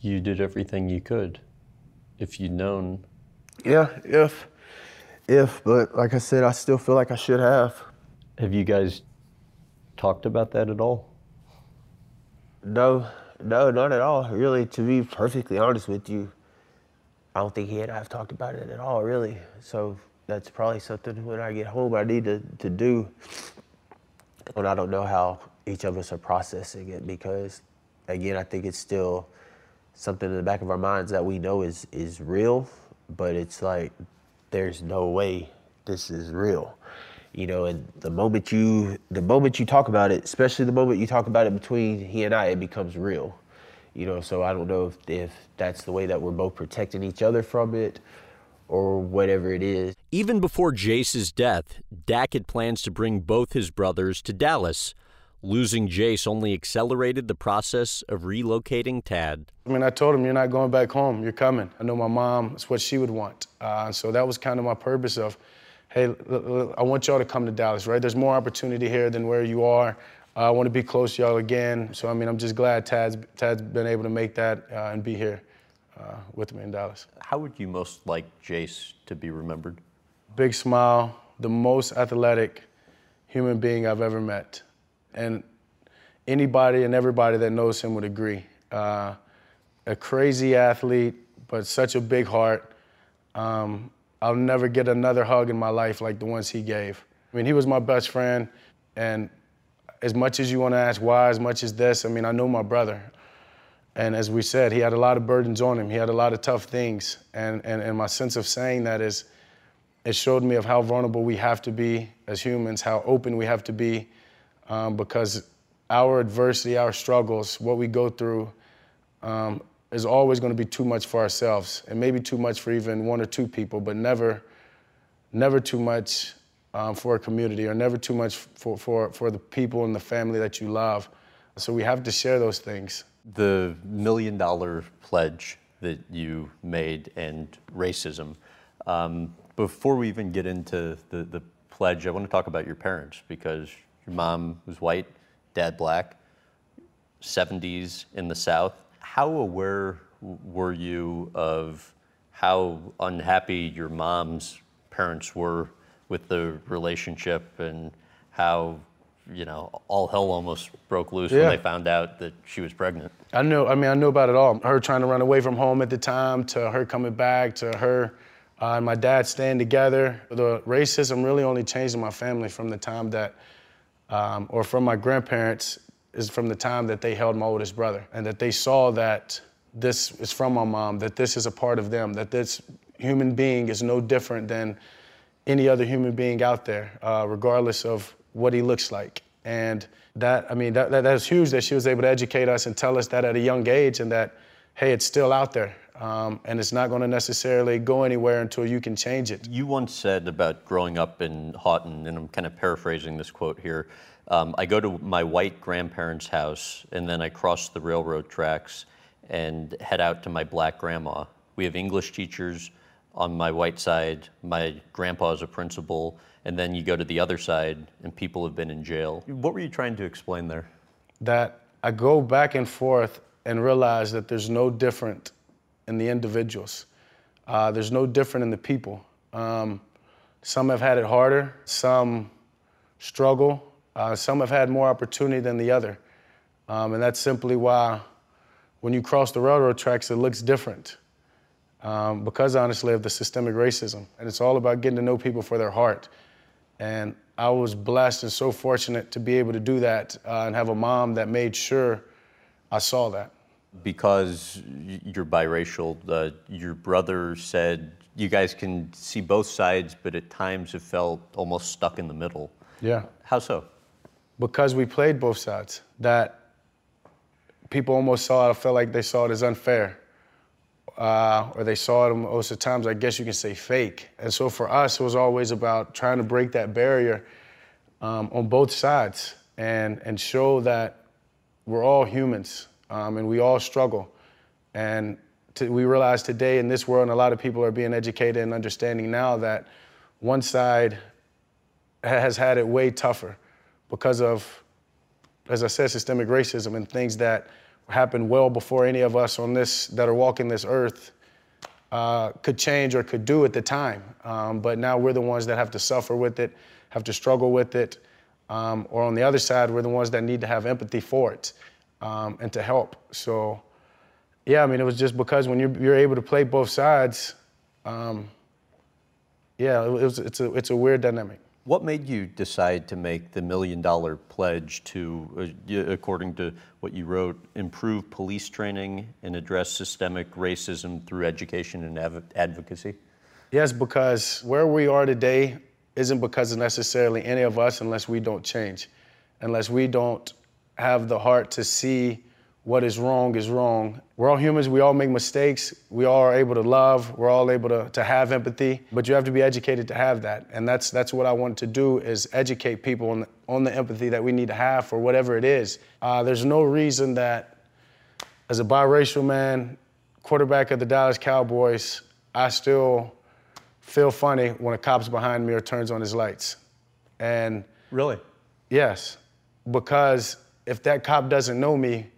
You did everything you could. If you'd known, Yeah, if, if, but like I said, I still feel like I should have. have you guys talked about that at all? no, no, not at all. Really, to be perfectly honest with you, I don't think he and I have talked about it at all, really. So that's probably something when I get home I need to, to do. And I don't know how each of us are processing it because, again, I think it's still something in the back of our minds that we know is is real, but it's like there's no way this is real. You know, and the moment you the moment you talk about it, especially the moment you talk about it between he and I, it becomes real. You know, so I don't know if, if that's the way that we're both protecting each other from it or whatever it is. Even before Jace's death, Dak had plans to bring both his brothers to Dallas. Losing Jace only accelerated the process of relocating Tad. I mean, I told him, you're not going back home, you're coming. I know my mom, it's what she would want. Uh, so that was kind of my purpose of, hey, l- l- I want y'all to come to Dallas, right? There's more opportunity here than where you are. Uh, I want to be close to y'all again. So, I mean, I'm just glad Tad's, Tad's been able to make that uh, and be here uh, with me in Dallas. How would you most like Jace to be remembered? Big smile, the most athletic human being I've ever met. And anybody and everybody that knows him would agree. Uh, a crazy athlete, but such a big heart. Um, I'll never get another hug in my life like the ones he gave. I mean, he was my best friend, and as much as you want to ask why, as much as this, I mean, I know my brother. And as we said, he had a lot of burdens on him. He had a lot of tough things. And, and, and my sense of saying that is, it showed me of how vulnerable we have to be as humans, how open we have to be, um, because our adversity, our struggles, what we go through, um, is always going to be too much for ourselves, and maybe too much for even one or two people, but never, never too much um, for a community, or never too much for, for, for the people and the family that you love. So we have to share those things. The million dollar pledge that you made and racism. Um, before we even get into the, the pledge, I want to talk about your parents because your mom was white, dad black, 70s in the South. How aware were you of how unhappy your mom's parents were with the relationship and how, you know, all hell almost broke loose when they found out that she was pregnant? I knew, I mean, I knew about it all. Her trying to run away from home at the time, to her coming back, to her uh, and my dad staying together. The racism really only changed in my family from the time that, um, or from my grandparents, is from the time that they held my oldest brother and that they saw that this is from my mom, that this is a part of them, that this human being is no different than any other human being out there, uh, regardless of what he looks like. And that, I mean, that, that, that was huge that she was able to educate us and tell us that at a young age and that, hey, it's still out there. Um, and it's not going to necessarily go anywhere until you can change it. You once said about growing up in Haughton, and I'm kind of paraphrasing this quote here. Um, I go to my white grandparents' house, and then I cross the railroad tracks and head out to my black grandma. We have English teachers on my white side. My grandpa is a principal, and then you go to the other side, and people have been in jail. What were you trying to explain there? That I go back and forth and realize that there's no different in the individuals. Uh, there's no different in the people. Um, some have had it harder, some struggle, uh, some have had more opportunity than the other. Um, and that's simply why when you cross the railroad tracks, it looks different. Um, because honestly of the systemic racism. And it's all about getting to know people for their heart. And I was blessed and so fortunate to be able to do that uh, and have a mom that made sure I saw that because you're biracial, uh, your brother said you guys can see both sides, but at times have felt almost stuck in the middle. Yeah. How so? Because we played both sides. That people almost saw it, I felt like they saw it as unfair. Uh, or they saw it most of the times, I guess you can say fake. And so for us, it was always about trying to break that barrier um, on both sides and, and show that we're all humans um, and we all struggle. And to, we realize today in this world, and a lot of people are being educated and understanding now that one side has had it way tougher because of, as I said, systemic racism and things that happened well before any of us on this that are walking this earth uh, could change or could do at the time. Um, but now we're the ones that have to suffer with it, have to struggle with it. Um, or on the other side, we're the ones that need to have empathy for it um, and to help. So, yeah, I mean, it was just because when you're, you're able to play both sides, um, yeah, it was, it's, a, it's a weird dynamic. What made you decide to make the million dollar pledge to, uh, according to what you wrote, improve police training and address systemic racism through education and av- advocacy? Yes, because where we are today isn't because of necessarily any of us unless we don't change, unless we don't have the heart to see what is wrong is wrong. We're all humans, we all make mistakes, we all are able to love, we're all able to, to have empathy, but you have to be educated to have that. And that's that's what I want to do is educate people on the, on the empathy that we need to have for whatever it is. Uh, there's no reason that as a biracial man, quarterback of the Dallas Cowboys, I still feel funny when a cop's behind me or turns on his lights. And really? Yes, because if that cop doesn't know me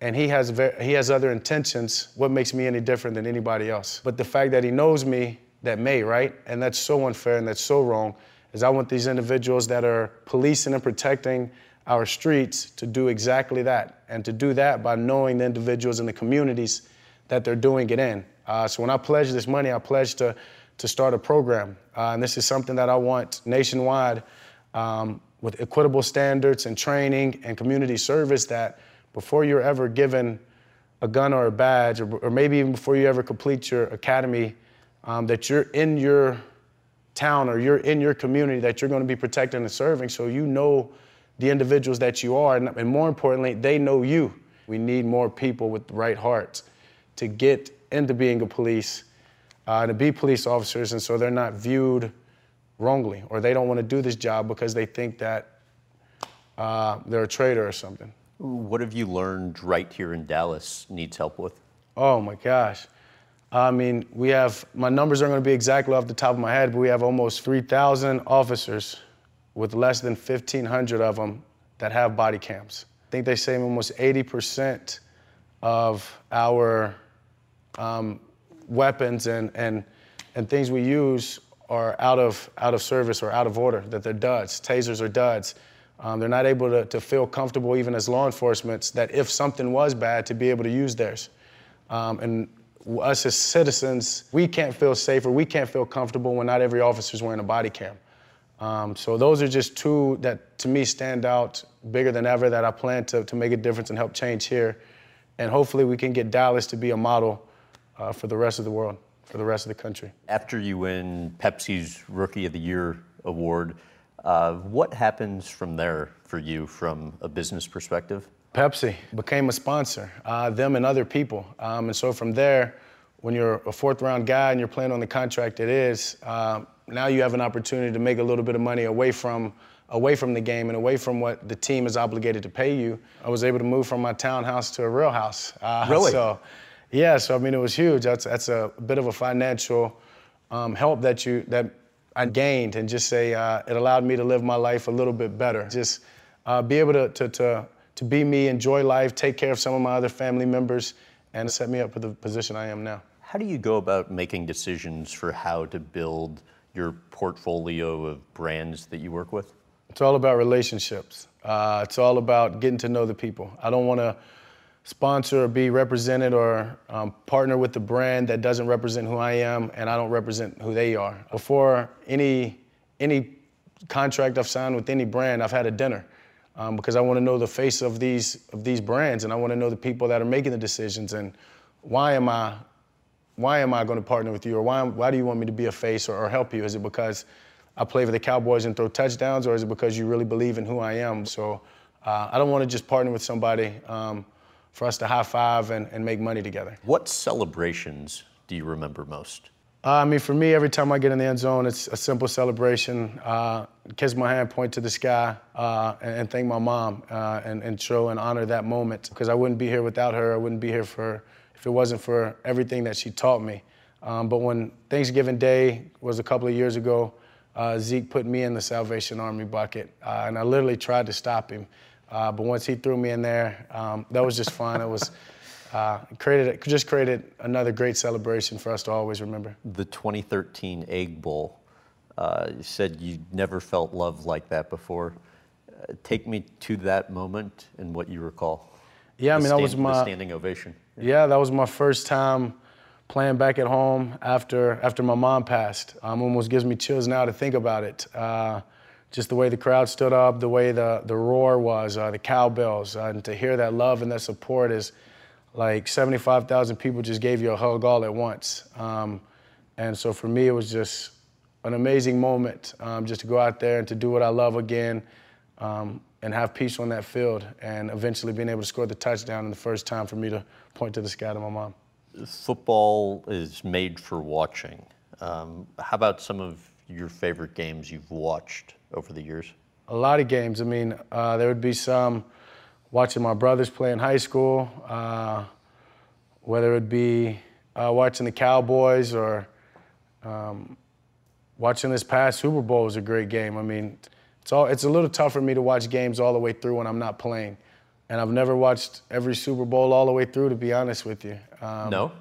and he has, he has other intentions, what makes me any different than anybody else? But the fact that he knows me, that may, right? And that's so unfair and that's so wrong, is I want these individuals that are policing and protecting our streets to do exactly that. And to do that by knowing the individuals in the communities that they're doing it in. Uh, so when I pledge this money, I pledge to, to start a program. Uh, and this is something that I want nationwide. Um, with equitable standards and training and community service that before you're ever given a gun or a badge, or, or maybe even before you ever complete your academy, um, that you're in your town or you're in your community that you're going to be protecting and serving so you know the individuals that you are and, and more importantly they know you we need more people with the right hearts to get into being a police uh, to be police officers and so they're not viewed wrongly, or they don't want to do this job because they think that uh, they're a traitor or something. What have you learned right here in Dallas needs help with? Oh my gosh. I mean, we have, my numbers aren't going to be exactly off the top of my head, but we have almost 3,000 officers with less than 1,500 of them that have body cams. I think they say almost 80% of our um, weapons and, and, and things we use are out of, out of service or out of order, that they're duds. Tasers are duds. Um, they're not able to, to feel comfortable, even as law enforcement, that if something was bad, to be able to use theirs. Um, and us as citizens, we can't feel safer, we can't feel comfortable when not every officer is wearing a body cam. Um, so those are just two that to me stand out bigger than ever that I plan to, to make a difference and help change here. And hopefully we can get Dallas to be a model uh, for the rest of the world, for the rest of the country. After you win Pepsi's Rookie of the Year award, uh, what happens from there for you from a business perspective? Pepsi became a sponsor, uh, them and other people. Um, and so from there, when you're a fourth round guy and you're playing on the contract it is, uh, now you have an opportunity to make a little bit of money away from away from the game and away from what the team is obligated to pay you. I was able to move from my townhouse to a real house. Uh, really? So, yeah. So I mean, it was huge. That's that's a bit of a financial um, help that you that I gained, and just say uh, it allowed me to live my life a little bit better. Just uh, be able to, to to to be me, enjoy life, take care of some of my other family members, and set me up for the position I am now. How do you go about making decisions for how to build your portfolio of brands that you work with? It's all about relationships. Uh, it's all about getting to know the people. I don't want to sponsor or be represented or um, partner with a brand that doesn't represent who I am and I don't represent who they are. Before any any contract I've signed with any brand, I've had a dinner um, because I want to know the face of these of these brands and I want to know the people that are making the decisions and why am I why am I going to partner with you or why why do you want me to be a face or, or help you? Is it because I play for the Cowboys and throw touchdowns, or is it because you really believe in who I am? So uh, I don't want to just partner with somebody um, for us to high five and, and make money together. What celebrations do you remember most? Uh, I mean, for me, every time I get in the end zone, it's a simple celebration. Uh, kiss my hand, point to the sky, uh, and, and, thank my mom, uh, and, and, show and honor that moment. Because I wouldn't be here without her. I wouldn't be here for if it wasn't for everything that she taught me. Um, but when Thanksgiving Day was a couple of years ago, uh, Zeke put me in the Salvation Army bucket, uh, and I literally tried to stop him. Uh, but once he threw me in there, um, that was just fun. It was uh, created just created another great celebration for us to always remember. The 2013 Egg Bowl. Uh, you said you never felt love like that before. Uh, take me to that moment and what you recall. Yeah, I mean stand, that was my standing ovation. Yeah, that was my first time playing back at home after after my mom passed. Um, almost gives me chills now to think about it. Just the way the crowd stood up, the way the the roar was, uh, the cowbells, uh, and to hear that love and that support is like 75,000 people just gave you a hug all at once. Um, and so for me, it was just an amazing moment um, just to go out there and to do what I love again um, and have peace on that field and eventually being able to score the touchdown in the first time for me to point to the sky to my mom football is made for watching. Um, how about some of your favorite games you've watched over the years? A lot of games. I mean, uh, there would be some watching my brothers play in high school, uh, whether it be uh, watching the Cowboys or um, watching this past Super Bowl was a great game. I mean, it's all it's a little tough for me to watch games all the way through when I'm not playing. And I've never watched every Super Bowl all the way through, to be honest with you. Um, no.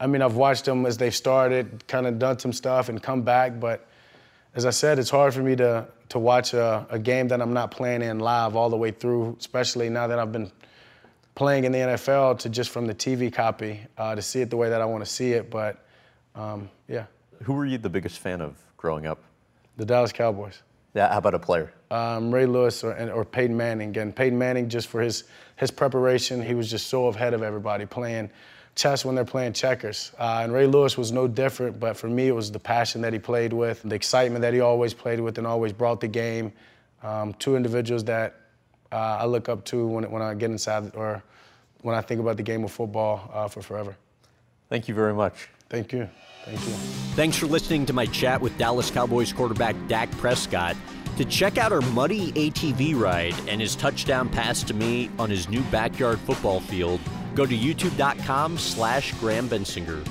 I mean, I've watched them as they've started, kind of done some stuff and come back. But as I said, it's hard for me to to watch a, a game that I'm not playing in live all the way through, especially now that I've been playing in the NFL to just from the TV copy uh, to see it the way that I want to see it. But um, yeah. Who were you the biggest fan of growing up? The Dallas Cowboys. Yeah, how about a player? Um, Ray Lewis or, or Peyton Manning. Again, Peyton Manning, just for his his preparation, he was just so ahead of everybody playing chess when they're playing checkers. Uh, and Ray Lewis was no different, but for me, it was the passion that he played with, the excitement that he always played with, and always brought the game. Um, two individuals that uh, I look up to when, when I get inside or when I think about the game of football uh, for forever. Thank you very much. Thank you. Thank you. Thanks for listening to my chat with Dallas Cowboys quarterback Dak Prescott. To check out our muddy ATV ride and his touchdown pass to me on his new backyard football field, go to youtube.com slash Graham Bensinger.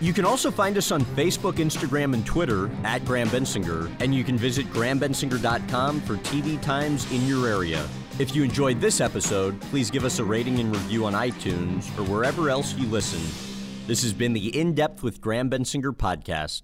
You can also find us on Facebook, Instagram, and Twitter at Graham Bensinger, and you can visit grahambensinger.com for TV times in your area. If you enjoyed this episode, please give us a rating and review on iTunes or wherever else you listen. This has been the In Depth with Graham Bensinger podcast.